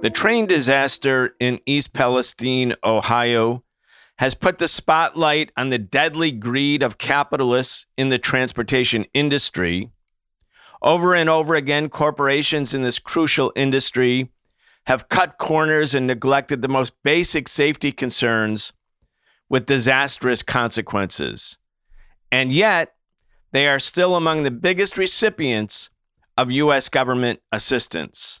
The train disaster in East Palestine, Ohio, has put the spotlight on the deadly greed of capitalists in the transportation industry. Over and over again, corporations in this crucial industry have cut corners and neglected the most basic safety concerns with disastrous consequences. And yet, they are still among the biggest recipients of U.S. government assistance.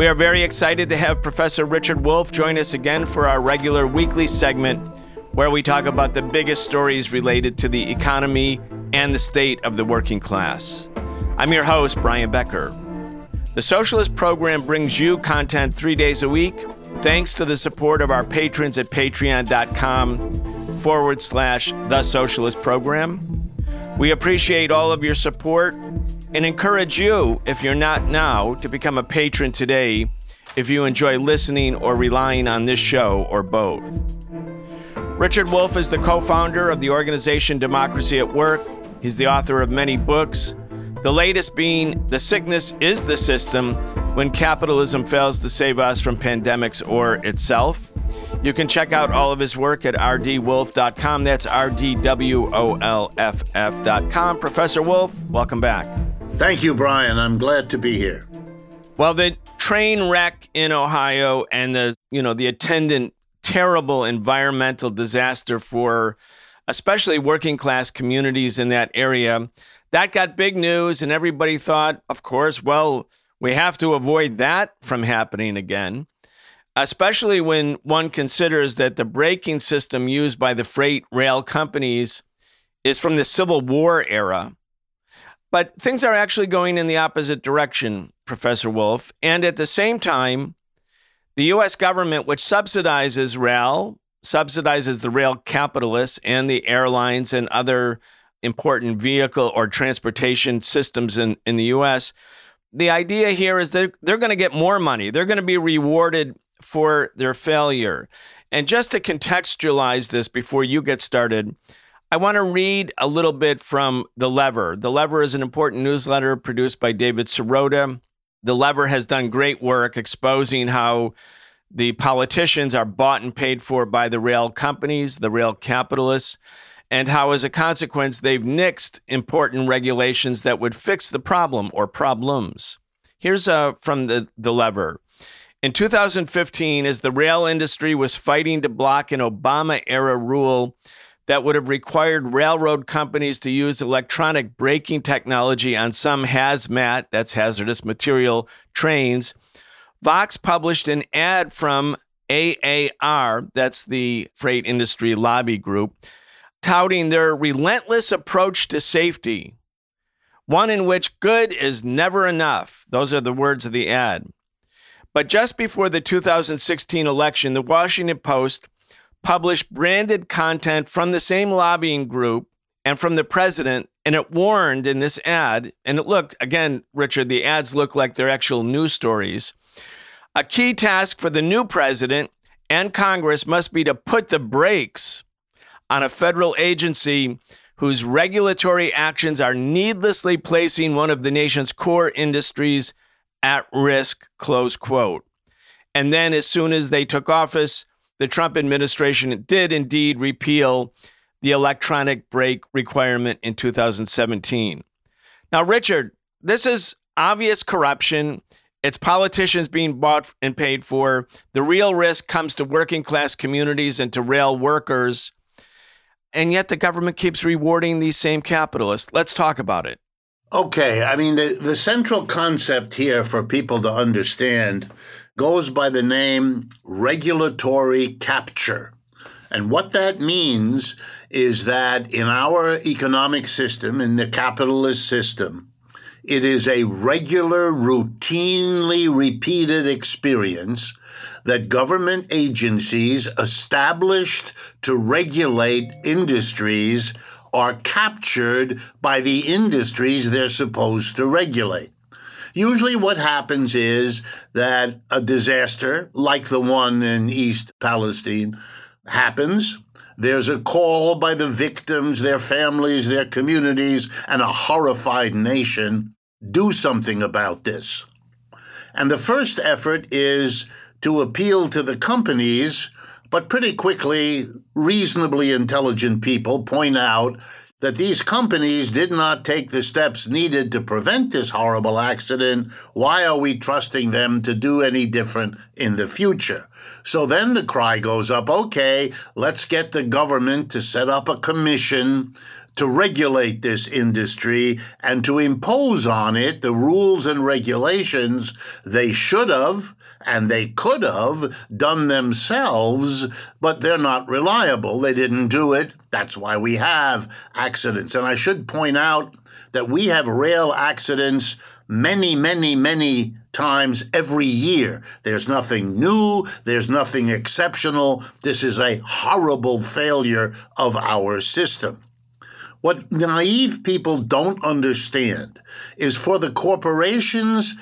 We are very excited to have Professor Richard Wolff join us again for our regular weekly segment where we talk about the biggest stories related to the economy and the state of the working class. I'm your host, Brian Becker. The Socialist Program brings you content three days a week, thanks to the support of our patrons at patreon.com forward slash the Socialist Program. We appreciate all of your support and encourage you, if you're not now, to become a patron today if you enjoy listening or relying on this show or both. Richard Wolff is the co founder of the organization Democracy at Work. He's the author of many books, the latest being The Sickness is the System When Capitalism Fails to Save Us from Pandemics or Itself. You can check out all of his work at rdwolff.com. That's R D W O L F F.com. Professor Wolff, welcome back. Thank you, Brian. I'm glad to be here. Well, the train wreck in Ohio and the, you know, the attendant terrible environmental disaster for especially working class communities in that area, that got big news and everybody thought, of course, well, we have to avoid that from happening again. Especially when one considers that the braking system used by the freight rail companies is from the Civil War era but things are actually going in the opposite direction, Professor Wolff. And at the same time, the US government, which subsidizes rail, subsidizes the rail capitalists and the airlines and other important vehicle or transportation systems in, in the US, the idea here is that they're going to get more money. They're going to be rewarded for their failure. And just to contextualize this before you get started, I want to read a little bit from The Lever. The Lever is an important newsletter produced by David Sirota. The Lever has done great work exposing how the politicians are bought and paid for by the rail companies, the rail capitalists, and how, as a consequence, they've nixed important regulations that would fix the problem or problems. Here's uh, from the, the Lever. In 2015, as the rail industry was fighting to block an Obama era rule that would have required railroad companies to use electronic braking technology on some hazmat, that's hazardous material, trains, Vox published an ad from AAR, that's the freight industry lobby group, touting their relentless approach to safety, one in which good is never enough. Those are the words of the ad. But just before the 2016 election, the Washington Post published branded content from the same lobbying group and from the president. And it warned in this ad, and it looked, again, Richard, the ads look like they're actual news stories. A key task for the new president and Congress must be to put the brakes on a federal agency whose regulatory actions are needlessly placing one of the nation's core industries at risk, close quote. And then, as soon as they took office, the Trump administration did indeed repeal the electronic brake requirement in 2017. Now, Richard, this is obvious corruption. It's politicians being bought and paid for. The real risk comes to working class communities and to rail workers. And yet the government keeps rewarding these same capitalists. Let's talk about it. Okay. I mean, the, the central concept here for people to understand goes by the name regulatory capture. And what that means is that in our economic system, in the capitalist system, it is a regular, routinely repeated experience that government agencies established to regulate industries are captured by the industries they're supposed to regulate. Usually, what happens is that a disaster like the one in East Palestine happens. There's a call by the victims, their families, their communities, and a horrified nation do something about this. And the first effort is to appeal to the companies, but pretty quickly, reasonably intelligent people point out that these companies did not take the steps needed to prevent this horrible accident. Why are we trusting them to do any different in the future? So then the cry goes up okay, let's get the government to set up a commission to regulate this industry and to impose on it the rules and regulations they should have and they could have done themselves, but they're not reliable. They didn't do it. That's why we have accidents. And I should point out that we have rail accidents many, many, many times every year. There's nothing new, there's nothing exceptional. This is a horrible failure of our system. What naive people don't understand is for the corporations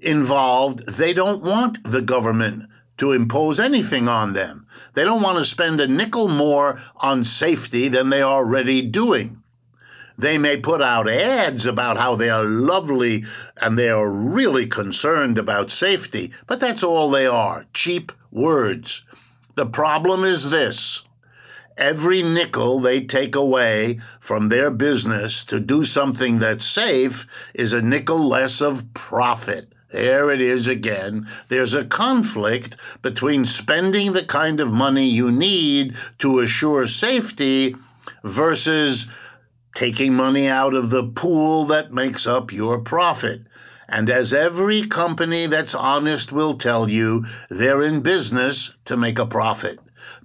involved, they don't want the government to impose anything on them. They don't want to spend a nickel more on safety than they are already doing. They may put out ads about how they are lovely and they are really concerned about safety, but that's all they are cheap words. The problem is this every nickel they take away from their business to do something that's safe is a nickel less of profit. There it is again. There's a conflict between spending the kind of money you need to assure safety versus taking money out of the pool that makes up your profit. And as every company that's honest will tell you, they're in business to make a profit.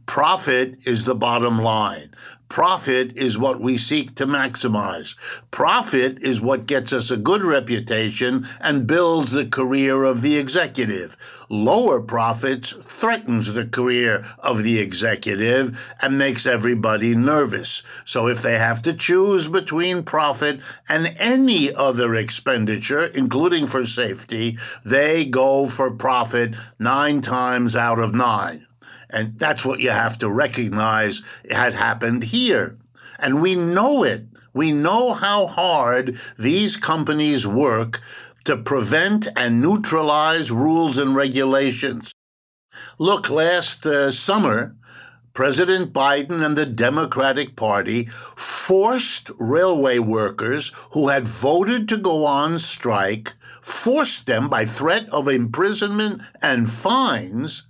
Profit is the bottom line. Profit is what we seek to maximize. Profit is what gets us a good reputation and builds the career of the executive. Lower profits threatens the career of the executive and makes everybody nervous. So if they have to choose between profit and any other expenditure, including for safety, they go for profit 9 times out of 9. And that's what you have to recognize had happened here. And we know it. We know how hard these companies work to prevent and neutralize rules and regulations. Look, last uh, summer, President Biden and the Democratic Party forced railway workers who had voted to go on strike, forced them by threat of imprisonment and fines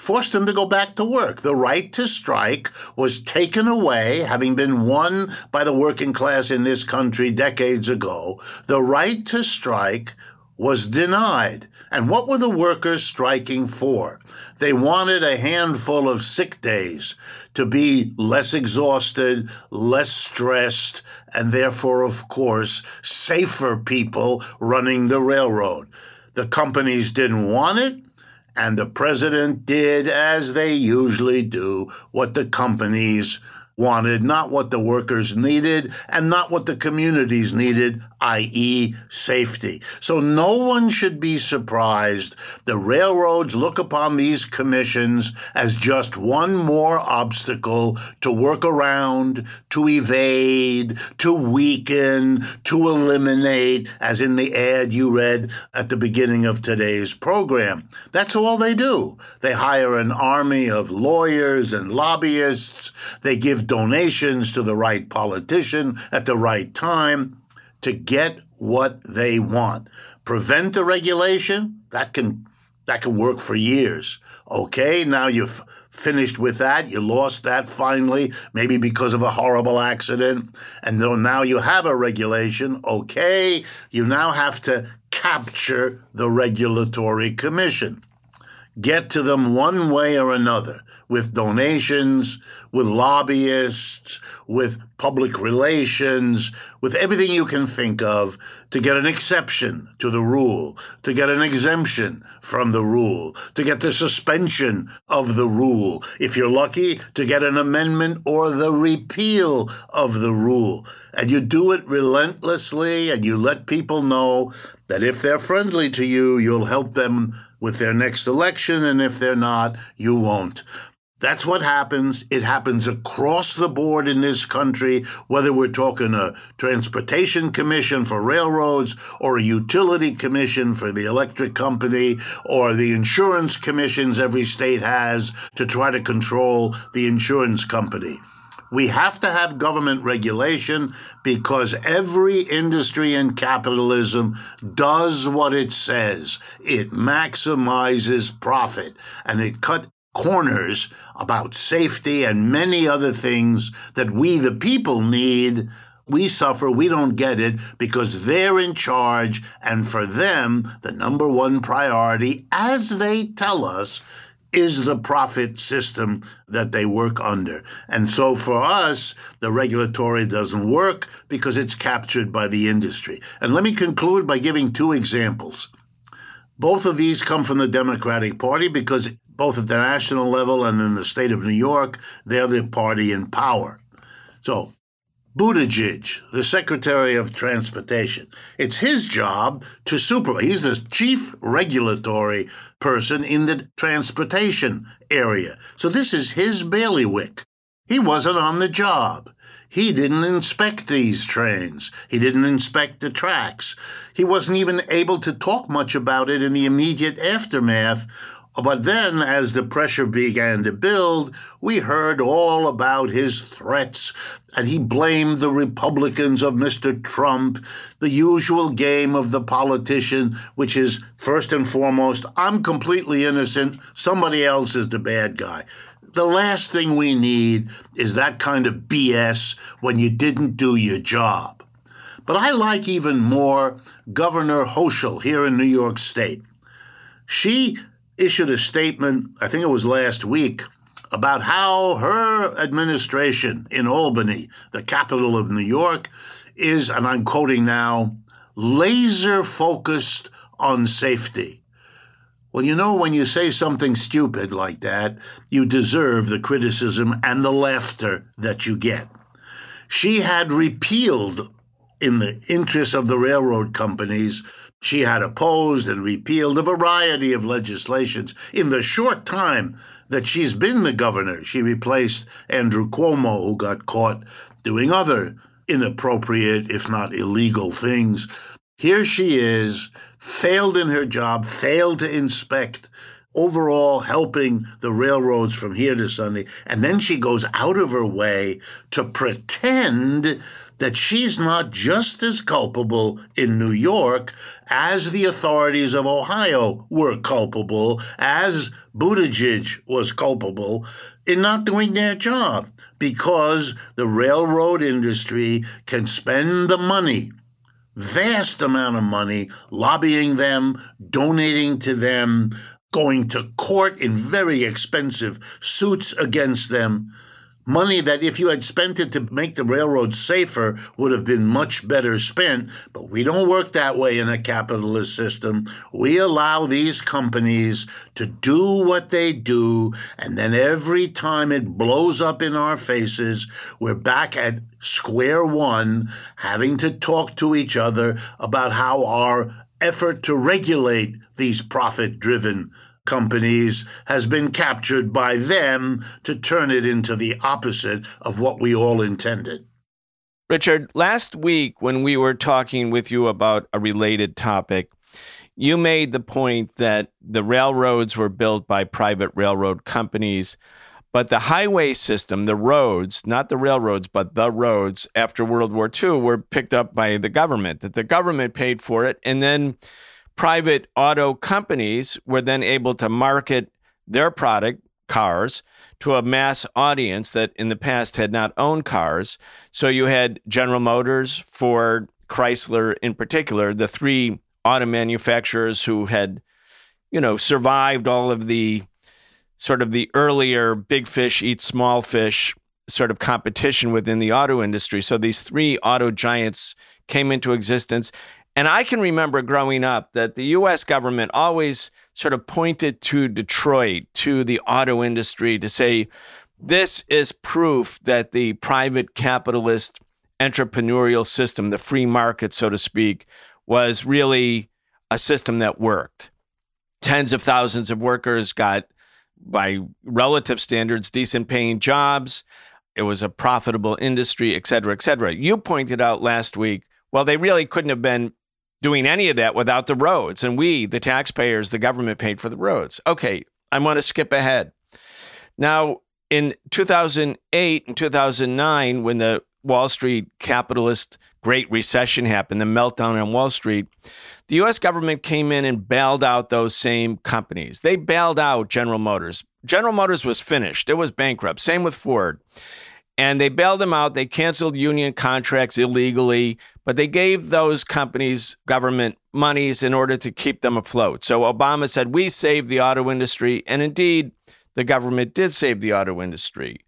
forced them to go back to work. The right to strike was taken away, having been won by the working class in this country decades ago. The right to strike was denied. And what were the workers striking for? They wanted a handful of sick days to be less exhausted, less stressed, and therefore, of course, safer people running the railroad. The companies didn't want it. And the president did, as they usually do, what the companies wanted, not what the workers needed, and not what the communities needed, i.e., safety. So no one should be surprised. The railroads look upon these commissions as just one more obstacle to work around, to evade, to weaken, to eliminate, as in the ad you read at the beginning of today's program. That's all they do. They hire an army of lawyers and lobbyists. They give donations to the right politician at the right time to get what they want. Prevent the regulation, that can that can work for years. Okay, now you've finished with that. You lost that finally, maybe because of a horrible accident. And now you have a regulation. Okay, you now have to capture the regulatory commission. Get to them one way or another with donations, with lobbyists, with public relations, with everything you can think of to get an exception to the rule, to get an exemption from the rule, to get the suspension of the rule. If you're lucky, to get an amendment or the repeal of the rule. And you do it relentlessly and you let people know that if they're friendly to you, you'll help them with their next election, and if they're not, you won't. That's what happens. It happens across the board in this country, whether we're talking a transportation commission for railroads or a utility commission for the electric company or the insurance commissions every state has to try to control the insurance company. We have to have government regulation because every industry in capitalism does what it says. It maximizes profit and it cut corners about safety and many other things that we, the people, need. We suffer, we don't get it because they're in charge. And for them, the number one priority, as they tell us, is the profit system that they work under. And so for us, the regulatory doesn't work because it's captured by the industry. And let me conclude by giving two examples. Both of these come from the Democratic Party because both at the national level and in the state of New York, they're the party in power. So, Buttigieg, the Secretary of Transportation, it's his job to supervise. He's the chief regulatory person in the transportation area. So, this is his bailiwick. He wasn't on the job. He didn't inspect these trains. He didn't inspect the tracks. He wasn't even able to talk much about it in the immediate aftermath but then, as the pressure began to build, we heard all about his threats, and he blamed the Republicans of Mr. Trump, the usual game of the politician, which is first and foremost, I'm completely innocent, somebody else is the bad guy. The last thing we need is that kind of BS when you didn't do your job. But I like even more Governor Hochul here in New York State. She issued a statement, I think it was last week, about how her administration in Albany, the capital of New York, is, and I'm quoting now, laser focused on safety. Well, you know, when you say something stupid like that, you deserve the criticism and the laughter that you get. She had repealed, in the interest of the railroad companies, she had opposed and repealed a variety of legislations in the short time that she's been the governor. She replaced Andrew Cuomo, who got caught doing other inappropriate, if not illegal things. Here she is, failed in her job, failed to inspect overall helping the railroads from here to Sunday. And then she goes out of her way to pretend that she's not just as culpable in New York as the authorities of Ohio were culpable, as Buttigieg was culpable in not doing their job, because the railroad industry can spend the money vast amount of money lobbying them, donating to them, going to court in very expensive suits against them money that if you had spent it to make the railroad safer would have been much better spent. But we don't work that way in a capitalist system. We allow these companies to do what they do, and then every time it blows up in our faces, we're back at square one, having to talk to each other about how our effort to regulate these profit driven companies has been captured by them to turn it into the opposite of what we all intended. Richard, last week when we were talking with you about a related topic, you made the point that the railroads were built by private railroad companies, but the highway system, the roads, not the railroads, but the roads after World War II were picked up by the government, that the government paid for it. And then private auto companies were then able to market their product, cars, to a mass audience that in the past had not owned cars. So you had General Motors, Ford, Chrysler in particular, the three auto manufacturers who had, you know, survived all of the sort of the earlier big fish eat small fish sort of competition within the auto industry. So these three auto giants came into existence. And I can remember growing up that the US government always sort of pointed to Detroit, to the auto industry, to say, this is proof that the private capitalist entrepreneurial system, the free market, so to speak, was really a system that worked. Tens of thousands of workers got, by relative standards, decent paying jobs. It was a profitable industry, et cetera, et cetera. You pointed out last week, well, they really couldn't have been doing any of that without the roads. And we, the taxpayers, the government paid for the roads. Okay, I want to skip ahead. Now, in 2008 and 2009, when the Wall Street capitalist Great Recession happened, the meltdown on Wall Street, the US government came in and bailed out those same companies. They bailed out General Motors. General Motors was finished, it was bankrupt. Same with Ford. And they bailed them out. They canceled union contracts illegally, but they gave those companies government monies in order to keep them afloat. So Obama said, We saved the auto industry. And indeed, the government did save the auto industry.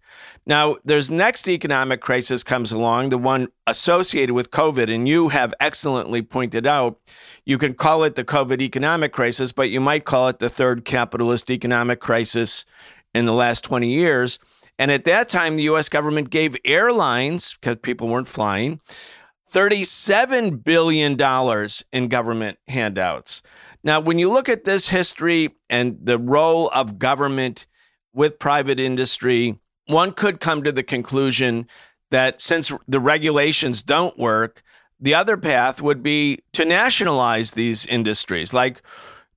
Now, there's next economic crisis comes along, the one associated with COVID, and you have excellently pointed out, you can call it the COVID economic crisis, but you might call it the third capitalist economic crisis in the last 20 years. And at that time, the US government gave airlines, because people weren't flying, $37 billion in government handouts. Now, when you look at this history and the role of government with private industry, one could come to the conclusion that since the regulations don't work, the other path would be to nationalize these industries. Like,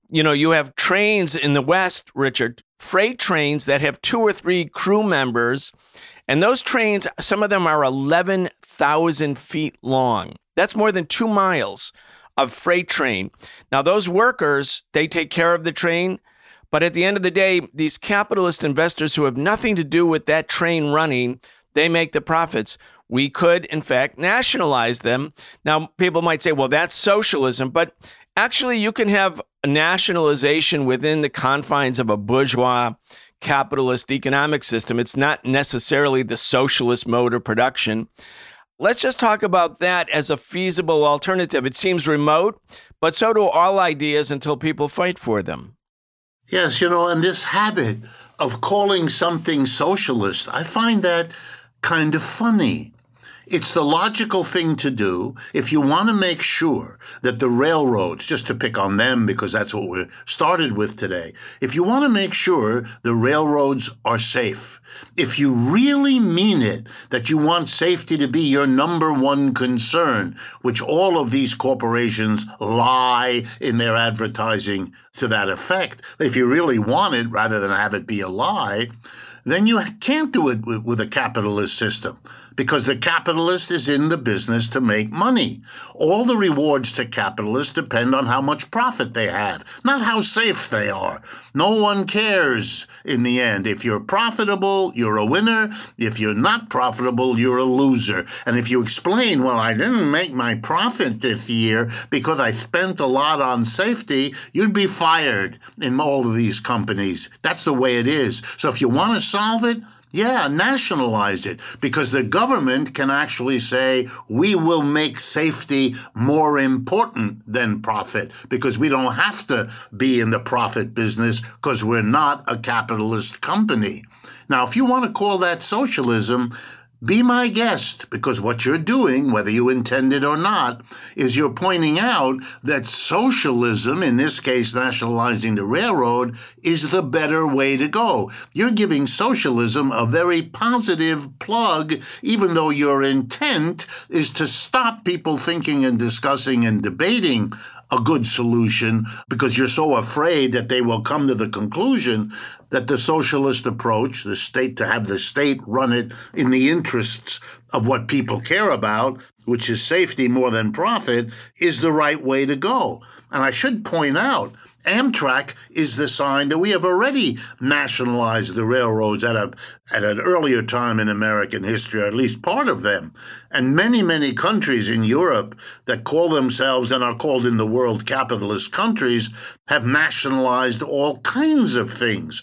you know, you have trains in the West, Richard, freight trains that have two or three crew members. And those trains, some of them are 11,000 feet long. That's more than two miles of freight train. Now, those workers, they take care of the train. But at the end of the day, these capitalist investors who have nothing to do with that train running, they make the profits. We could, in fact, nationalize them. Now, people might say, well, that's socialism. But actually, you can have nationalization within the confines of a bourgeois capitalist economic system. It's not necessarily the socialist mode of production. Let's just talk about that as a feasible alternative. It seems remote, but so do all ideas until people fight for them. Yes, you know, and this habit of calling something socialist, I find that kind of funny. It's the logical thing to do if you want to make sure that the railroads, just to pick on them because that's what we started with today, if you want to make sure the railroads are safe, if you really mean it, that you want safety to be your number one concern, which all of these corporations lie in their advertising to that effect, if you really want it rather than have it be a lie, then you can't do it with, with a capitalist system because the capitalist is in the business to make money. All the rewards to capitalists depend on how much profit they have, not how safe they are. No one cares in the end. If you're profitable, you're a winner. If you're not profitable, you're a loser. And if you explain, well, I didn't make my profit this year because I spent a lot on safety, you'd be fired in all of these companies. That's the way it is. So if you want to solve it, yeah, nationalize it because the government can actually say, we will make safety more important than profit because we don't have to be in the profit business because we're not a capitalist company. Now, if you want to call that socialism, be my guest, because what you're doing, whether you intend it or not, is you're pointing out that socialism, in this case nationalizing the railroad, is the better way to go. You're giving socialism a very positive plug, even though your intent is to stop people thinking and discussing and debating a good solution because you're so afraid that they will come to the conclusion that the socialist approach, the state to have the state run it in the interests of what people care about, which is safety more than profit, is the right way to go. And I should point out Amtrak is the sign that we have already nationalized the railroads at a at an earlier time in American history, or at least part of them. And many, many countries in Europe that call themselves and are called in the world capitalist countries have nationalized all kinds of things.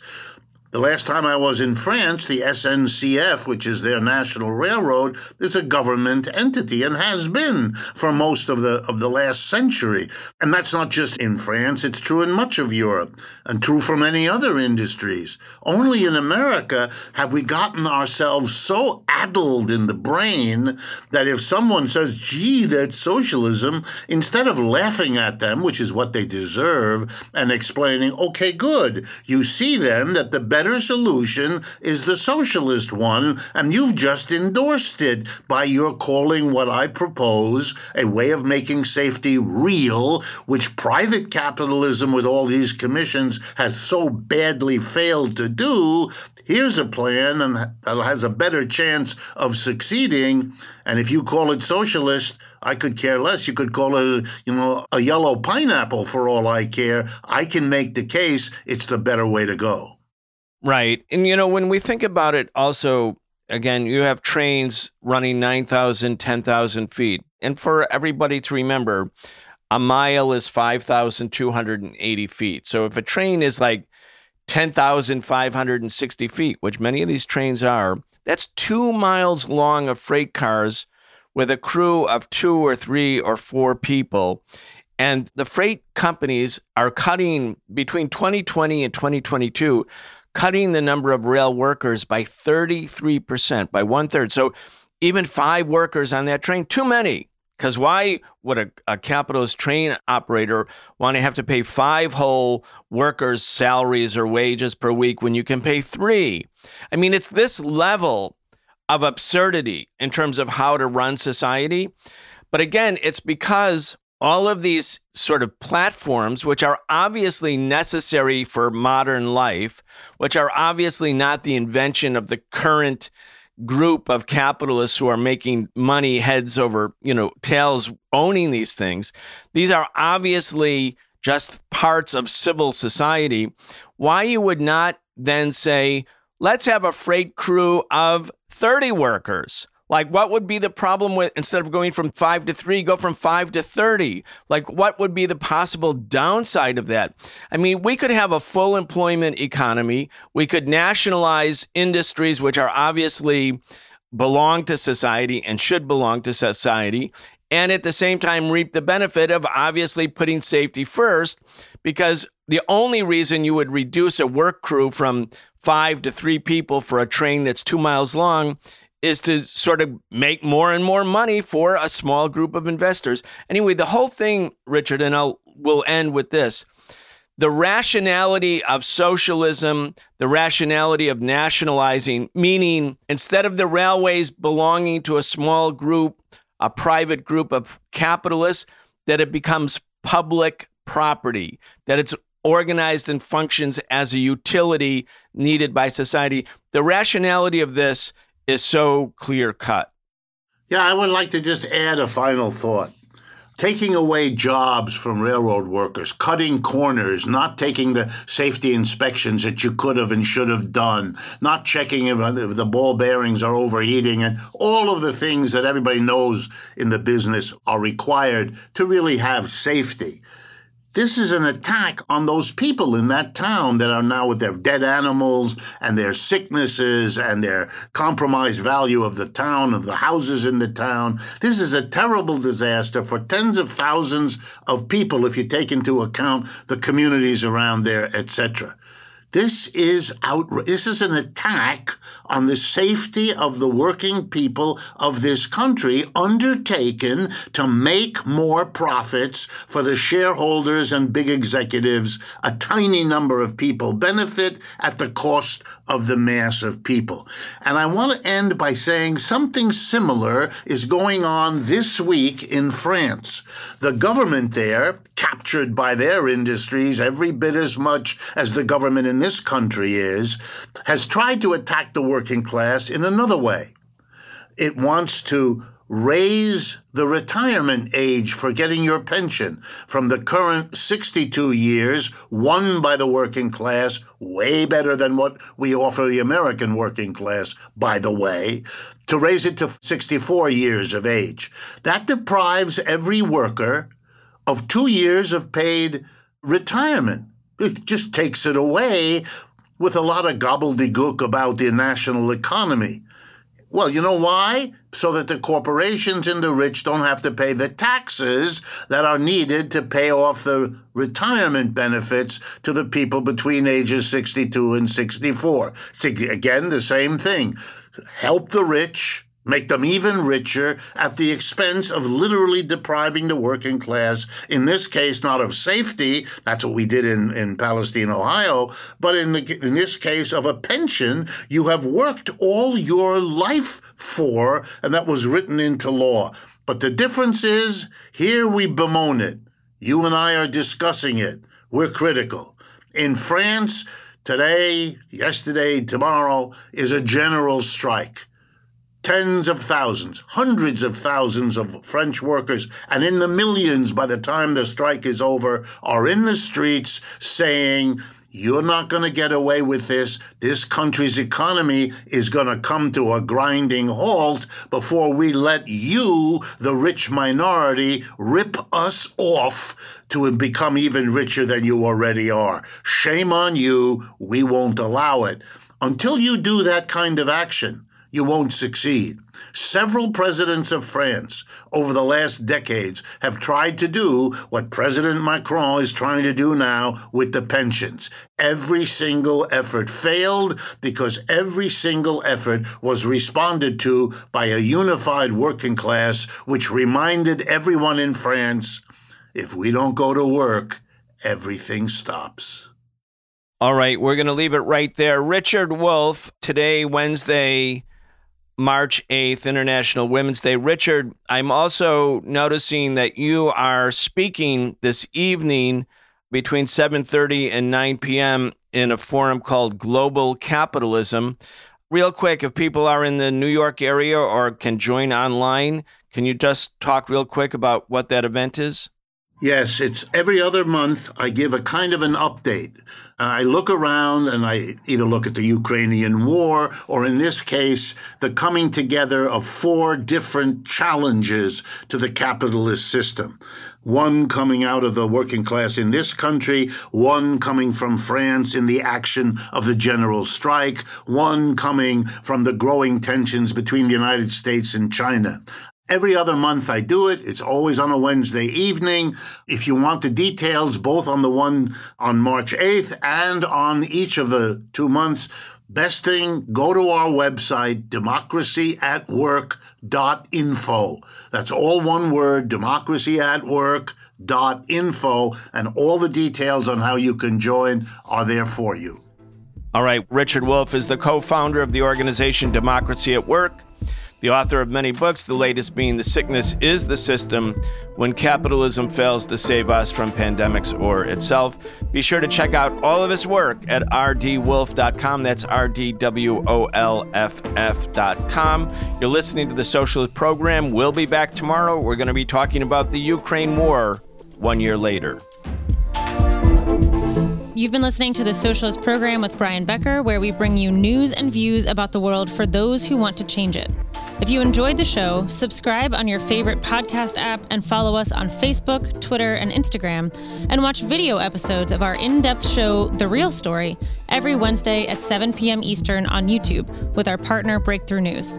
The last time I was in France, the SNCF, which is their national railroad, is a government entity and has been for most of the of the last century. And that's not just in France, it's true in much of Europe and true for many other industries. Only in America have we gotten ourselves so addled in the brain that if someone says, "Gee, that's socialism," instead of laughing at them, which is what they deserve, and explaining, "Okay, good. You see then that the better solution is the socialist one, and you've just endorsed it by your calling what I propose a way of making safety real, which private capitalism with all these commissions has so badly failed to do. Here's a plan and that has a better chance of succeeding. And if you call it socialist, I could care less. You could call it, you know, a yellow pineapple for all I care. I can make the case it's the better way to go. Right. And, you know, when we think about it, also, again, you have trains running 9,000, 10,000 feet. And for everybody to remember, a mile is 5,280 feet. So if a train is like 10,560 feet, which many of these trains are, that's two miles long of freight cars with a crew of two or three or four people. And the freight companies are cutting between 2020 and 2022 cutting the number of rail workers by 33%, by one third. So even five workers on that train, too many. Because why would a, a, capitalist train operator want to have to pay five whole workers' salaries or wages per week when you can pay three? I mean, it's this level of absurdity in terms of how to run society. But again, it's because all of these sort of platforms, which are obviously necessary for modern life, which are obviously not the invention of the current group of capitalists who are making money heads over, you know, tails owning these things. These are obviously just parts of civil society. Why you would not then say, let's have a freight crew of 30 workers like, what would be the problem with instead of going from five to three, go from five to 30? Like, what would be the possible downside of that? I mean, we could have a full employment economy. We could nationalize industries which are obviously belong to society and should belong to society. And at the same time, reap the benefit of obviously putting safety first, because the only reason you would reduce a work crew from five to three people for a train that's two miles long is to sort of make more and more money for a small group of investors. Anyway, the whole thing, Richard, and I'll we'll end with this. The rationality of socialism, the rationality of nationalizing, meaning instead of the railways belonging to a small group, a private group of capitalists, that it becomes public property, that it's organized and functions as a utility needed by society. The rationality of this is so clear cut. Yeah, I would like to just add a final thought. Taking away jobs from railroad workers, cutting corners, not taking the safety inspections that you could have and should have done, not checking if uh, the ball bearings are overheating, and all of the things that everybody knows in the business are required to really have safety. This is an attack on those people in that town that are now with their dead animals and their sicknesses and their compromised value of the town, of the houses in the town. This is a terrible disaster for tens of thousands of people if you take into account the communities around there, etc. This is out. This is an attack on the safety of the working people of this country, undertaken to make more profits for the shareholders and big executives. A tiny number of people benefit at the cost of the mass of people. And I want to end by saying something similar is going on this week in France. The government there, captured by their industries every bit as much as the government in this country is, has tried to attack the working class in another way. It wants to raise the retirement age for getting your pension from the current 62 years, won by the working class, way better than what we offer the American working class, by the way, to raise it to 64 years of age. That deprives every worker of two years of paid retirement. It just takes it away with a lot of gobbledygook about the national economy. Well, you know why? So that the corporations and the rich don't have to pay the taxes that are needed to pay off the retirement benefits to the people between ages 62 and 64. It's again the same thing. Help the rich, make them even richer at the expense of literally depriving the working class, in this case, not of safety, that's what we did in, in Palestine, Ohio, but in, the, in this case of a pension you have worked all your life for, and that was written into law. But the difference is here we bemoan it. You and I are discussing it. We're critical. In France, today, yesterday, tomorrow is a general strike tens of thousands, hundreds of thousands of French workers, and in the millions by the time the strike is over, are in the streets saying, you're not going to get away with this. This country's economy is going to come to a grinding halt before we let you, the rich minority, rip us off to become even richer than you already are. Shame on you. We won't allow it. Until you do that kind of action, you won't succeed. Several presidents of France over the last decades have tried to do what President Macron is trying to do now with the pensions. Every single effort failed because every single effort was responded to by a unified working class, which reminded everyone in France if we don't go to work, everything stops. All right, we're going to leave it right there. Richard Wolff, today, Wednesday, March 8th, International Women's Day. Richard, I'm also noticing that you are speaking this evening between 7:30 and 9 p.m. in a forum called Global Capitalism. Real quick, if people are in the New York area or can join online, can you just talk real quick about what that event is? Yes, it's every other month I give a kind of an update. Uh, I look around and I either look at the Ukrainian war or, in this case, the coming together of four different challenges to the capitalist system. One coming out of the working class in this country, one coming from France in the action of the general strike, one coming from the growing tensions between the United States and China. Every other month I do it. It's always on a Wednesday evening. If you want the details, both on the one on March 8th and on each of the two months, best thing, go to our website, democracyatwork.info. That's all one word, democracyatwork.info, and all the details on how you can join are there for you. All right, Richard Wolff is the co founder of the organization Democracy at Work the author of many books, the latest being The Sickness is the System When Capitalism Fails to Save Us from Pandemics or Itself. Be sure to check out all of his work at rdwolff.com. That's rdwolff.com. You're listening to the Socialist Program. We'll be back tomorrow. We're going to be talking about the Ukraine War one year later. You've been listening to the Socialist Program with Brian Becker, where we bring you news and views about the world for those who want to change it. If you enjoyed the show, subscribe on your favorite podcast app and follow us on Facebook, Twitter, and Instagram, and watch video episodes of our in depth show, The Real Story, every Wednesday at 7 p.m. Eastern on YouTube with our partner Breakthrough News.